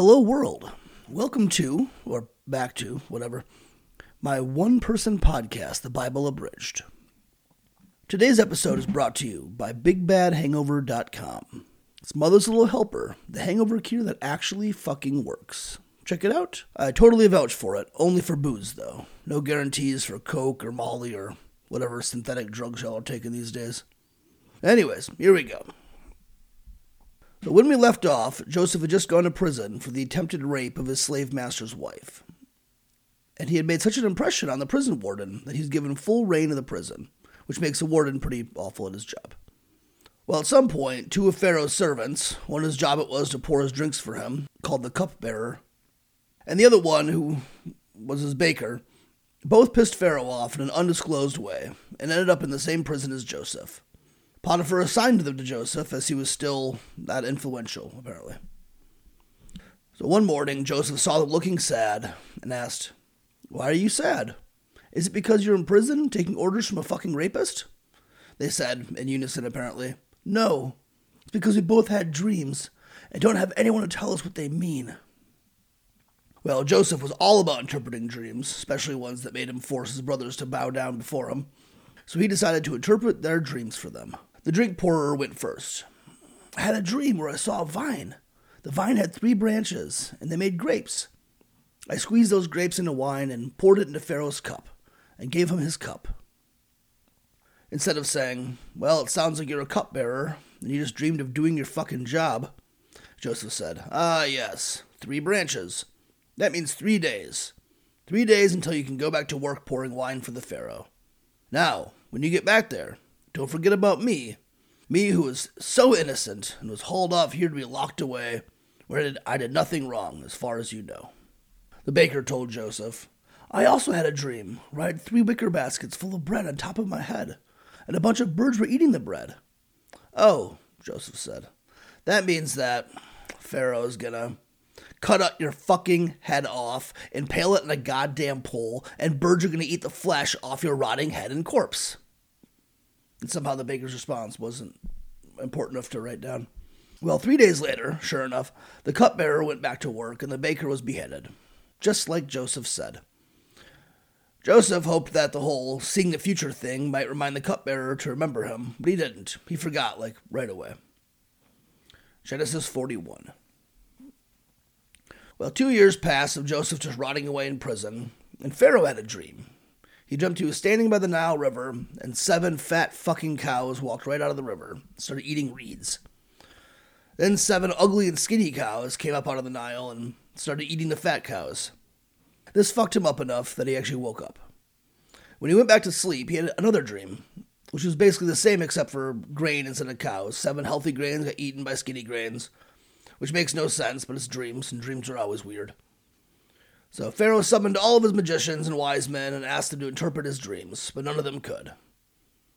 Hello, world. Welcome to, or back to, whatever, my one person podcast, The Bible Abridged. Today's episode is brought to you by BigBadHangover.com. It's Mother's Little Helper, the hangover cure that actually fucking works. Check it out. I totally vouch for it, only for booze, though. No guarantees for Coke or Molly or whatever synthetic drugs y'all are taking these days. Anyways, here we go. So when we left off, Joseph had just gone to prison for the attempted rape of his slave master's wife. And he had made such an impression on the prison warden that he's given full rein of the prison, which makes the warden pretty awful at his job. Well, at some point, two of Pharaoh's servants, one whose job it was to pour his drinks for him, called the cupbearer, and the other one, who was his baker, both pissed Pharaoh off in an undisclosed way and ended up in the same prison as Joseph. Potiphar assigned them to Joseph as he was still that influential, apparently. So one morning, Joseph saw them looking sad and asked, Why are you sad? Is it because you're in prison taking orders from a fucking rapist? They said, in unison apparently, No, it's because we both had dreams and don't have anyone to tell us what they mean. Well, Joseph was all about interpreting dreams, especially ones that made him force his brothers to bow down before him. So he decided to interpret their dreams for them. The drink pourer went first. I had a dream where I saw a vine. The vine had three branches, and they made grapes. I squeezed those grapes into wine and poured it into Pharaoh's cup, and gave him his cup. Instead of saying, Well, it sounds like you're a cupbearer, and you just dreamed of doing your fucking job, Joseph said, Ah, yes, three branches. That means three days. Three days until you can go back to work pouring wine for the Pharaoh. Now, when you get back there, don't forget about me. Me who was so innocent and was hauled off here to be locked away, where I did nothing wrong, as far as you know. The baker told Joseph, I also had a dream where I had three wicker baskets full of bread on top of my head, and a bunch of birds were eating the bread. Oh, Joseph said, that means that Pharaoh's gonna cut out your fucking head off, impale it in a goddamn pole, and birds are gonna eat the flesh off your rotting head and corpse. And somehow the baker's response wasn't important enough to write down. Well, three days later, sure enough, the cupbearer went back to work and the baker was beheaded, just like Joseph said. Joseph hoped that the whole seeing the future thing might remind the cupbearer to remember him, but he didn't. He forgot, like, right away. Genesis 41. Well, two years passed of Joseph just rotting away in prison, and Pharaoh had a dream. He jumped. He was standing by the Nile River, and seven fat fucking cows walked right out of the river, started eating reeds. Then seven ugly and skinny cows came up out of the Nile and started eating the fat cows. This fucked him up enough that he actually woke up. When he went back to sleep, he had another dream, which was basically the same except for grain instead of cows. Seven healthy grains got eaten by skinny grains, which makes no sense, but it's dreams, and dreams are always weird. So Pharaoh summoned all of his magicians and wise men and asked them to interpret his dreams, but none of them could,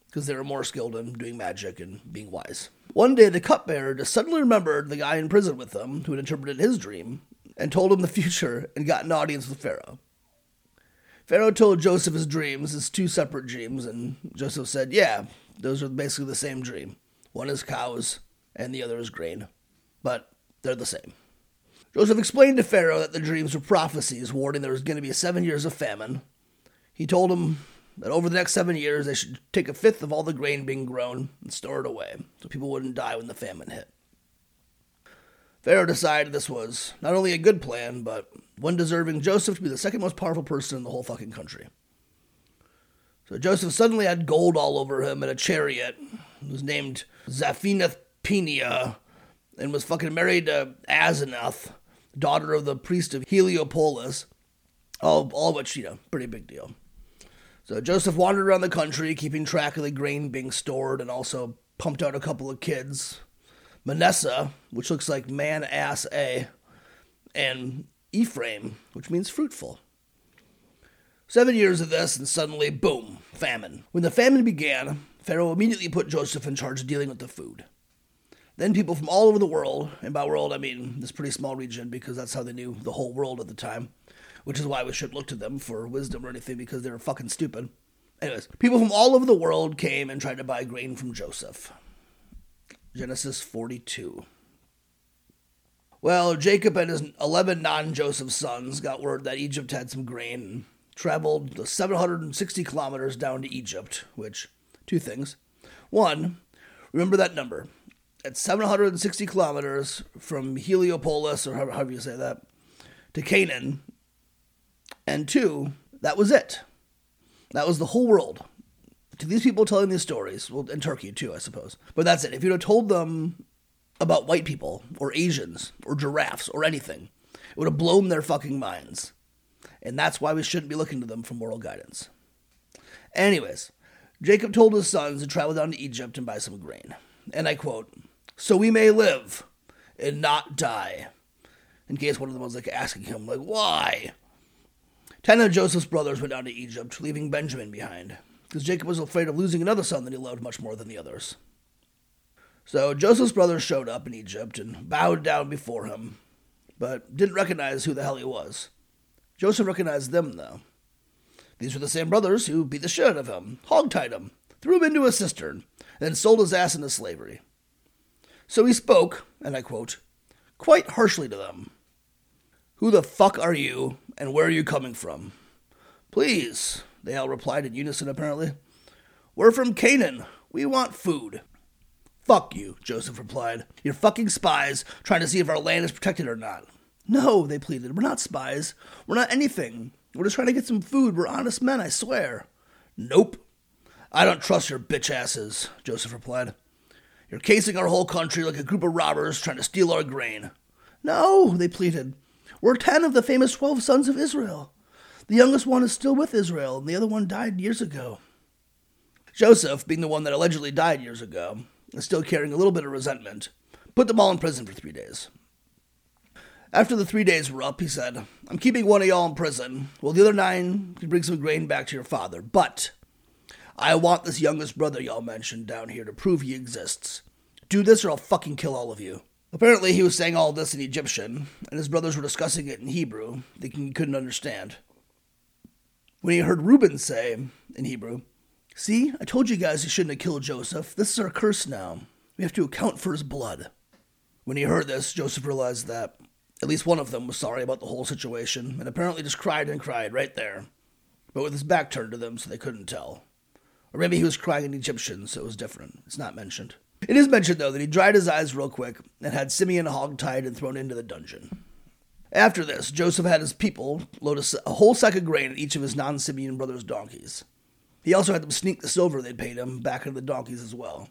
because they were more skilled in doing magic and being wise. One day, the cupbearer just suddenly remembered the guy in prison with them who had interpreted his dream and told him the future and got an audience with Pharaoh. Pharaoh told Joseph his dreams his two separate dreams, and Joseph said, Yeah, those are basically the same dream. One is cows, and the other is grain, but they're the same. Joseph explained to Pharaoh that the dreams were prophecies warning there was going to be seven years of famine. He told him that over the next seven years they should take a fifth of all the grain being grown and store it away so people wouldn't die when the famine hit. Pharaoh decided this was not only a good plan, but one deserving Joseph to be the second most powerful person in the whole fucking country. So Joseph suddenly had gold all over him and a chariot. It was named Zaphenath Paneah and was fucking married to Asenath, daughter of the priest of Heliopolis. All, all which, you know, pretty big deal. So Joseph wandered around the country, keeping track of the grain being stored, and also pumped out a couple of kids. Manasseh, which looks like man ass a, and Ephraim, which means fruitful. Seven years of this, and suddenly, boom, famine. When the famine began, Pharaoh immediately put Joseph in charge of dealing with the food. Then people from all over the world, and by world I mean this pretty small region because that's how they knew the whole world at the time, which is why we shouldn't look to them for wisdom or anything because they were fucking stupid. Anyways, people from all over the world came and tried to buy grain from Joseph. Genesis 42. Well, Jacob and his 11 non Joseph sons got word that Egypt had some grain and traveled the 760 kilometers down to Egypt, which, two things. One, remember that number. At 760 kilometers from Heliopolis, or however you say that, to Canaan. And two, that was it. That was the whole world. To these people telling these stories, well, in Turkey too, I suppose. But that's it. If you'd have told them about white people, or Asians, or giraffes, or anything, it would have blown their fucking minds. And that's why we shouldn't be looking to them for moral guidance. Anyways, Jacob told his sons to travel down to Egypt and buy some grain. And I quote, So we may live and not die. In case one of them was like asking him, like, why? Ten of Joseph's brothers went down to Egypt, leaving Benjamin behind, because Jacob was afraid of losing another son that he loved much more than the others. So Joseph's brothers showed up in Egypt and bowed down before him, but didn't recognize who the hell he was. Joseph recognized them, though. These were the same brothers who beat the shit out of him, hogtied him, threw him into a cistern, and sold his ass into slavery. So he spoke, and I quote, quite harshly to them Who the fuck are you, and where are you coming from? Please, they all replied in unison, apparently. We're from Canaan. We want food. Fuck you, Joseph replied. You're fucking spies trying to see if our land is protected or not. No, they pleaded. We're not spies. We're not anything. We're just trying to get some food. We're honest men, I swear. Nope. I don't trust your bitch asses, Joseph replied. You're casing our whole country like a group of robbers trying to steal our grain. No, they pleaded. We're ten of the famous twelve sons of Israel. The youngest one is still with Israel, and the other one died years ago. Joseph, being the one that allegedly died years ago, and still carrying a little bit of resentment, put them all in prison for three days. After the three days were up, he said, I'm keeping one of y'all in prison, while the other nine can bring some grain back to your father. But I want this youngest brother y'all mentioned down here to prove he exists. Do this or I'll fucking kill all of you. Apparently, he was saying all this in Egyptian, and his brothers were discussing it in Hebrew, thinking he couldn't understand. When he heard Reuben say, in Hebrew, See, I told you guys you shouldn't have killed Joseph. This is our curse now. We have to account for his blood. When he heard this, Joseph realized that at least one of them was sorry about the whole situation, and apparently just cried and cried right there, but with his back turned to them so they couldn't tell. Or maybe he was crying in Egyptian, so it was different. It's not mentioned. It is mentioned, though, that he dried his eyes real quick and had Simeon hog-tied and thrown into the dungeon. After this, Joseph had his people load a, whole sack of grain in each of his non Simeon brothers' donkeys. He also had them sneak the silver they'd paid him back into the donkeys as well.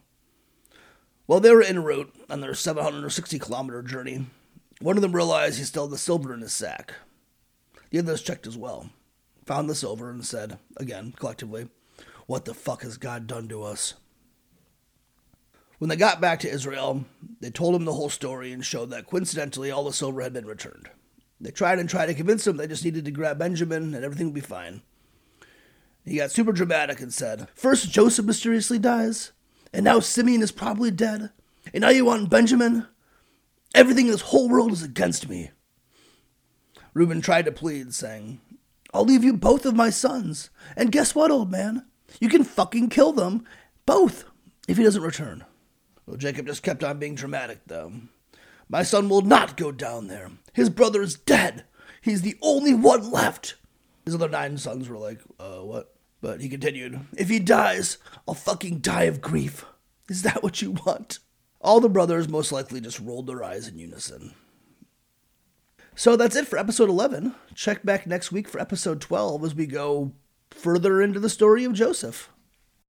While they were en route on their 760 kilometer journey, one of them realized he still had the silver in his sack. The others checked as well, found the silver, and said, again, collectively, What the fuck has God done to us? When they got back to Israel, they told him the whole story and showed that coincidentally all the silver had been returned. They tried and tried to convince him they just needed to grab Benjamin and everything would be fine. He got super dramatic and said, First Joseph mysteriously dies, and now Simeon is probably dead, and now you want Benjamin? Everything in this whole world is against me. Reuben tried to plead, saying, I'll leave you both of my sons. And guess what, old man? You can fucking kill them, both, if he doesn't return. Well, Jacob just kept on being dramatic, though. My son will not go down there. His brother is dead. He's the only one left. His other nine sons were like, uh, what? But he continued, If he dies, I'll fucking die of grief. Is that what you want? All the brothers most likely just rolled their eyes in unison. So that's it for episode 11. Check back next week for episode 12 as we go further into the story of Joseph.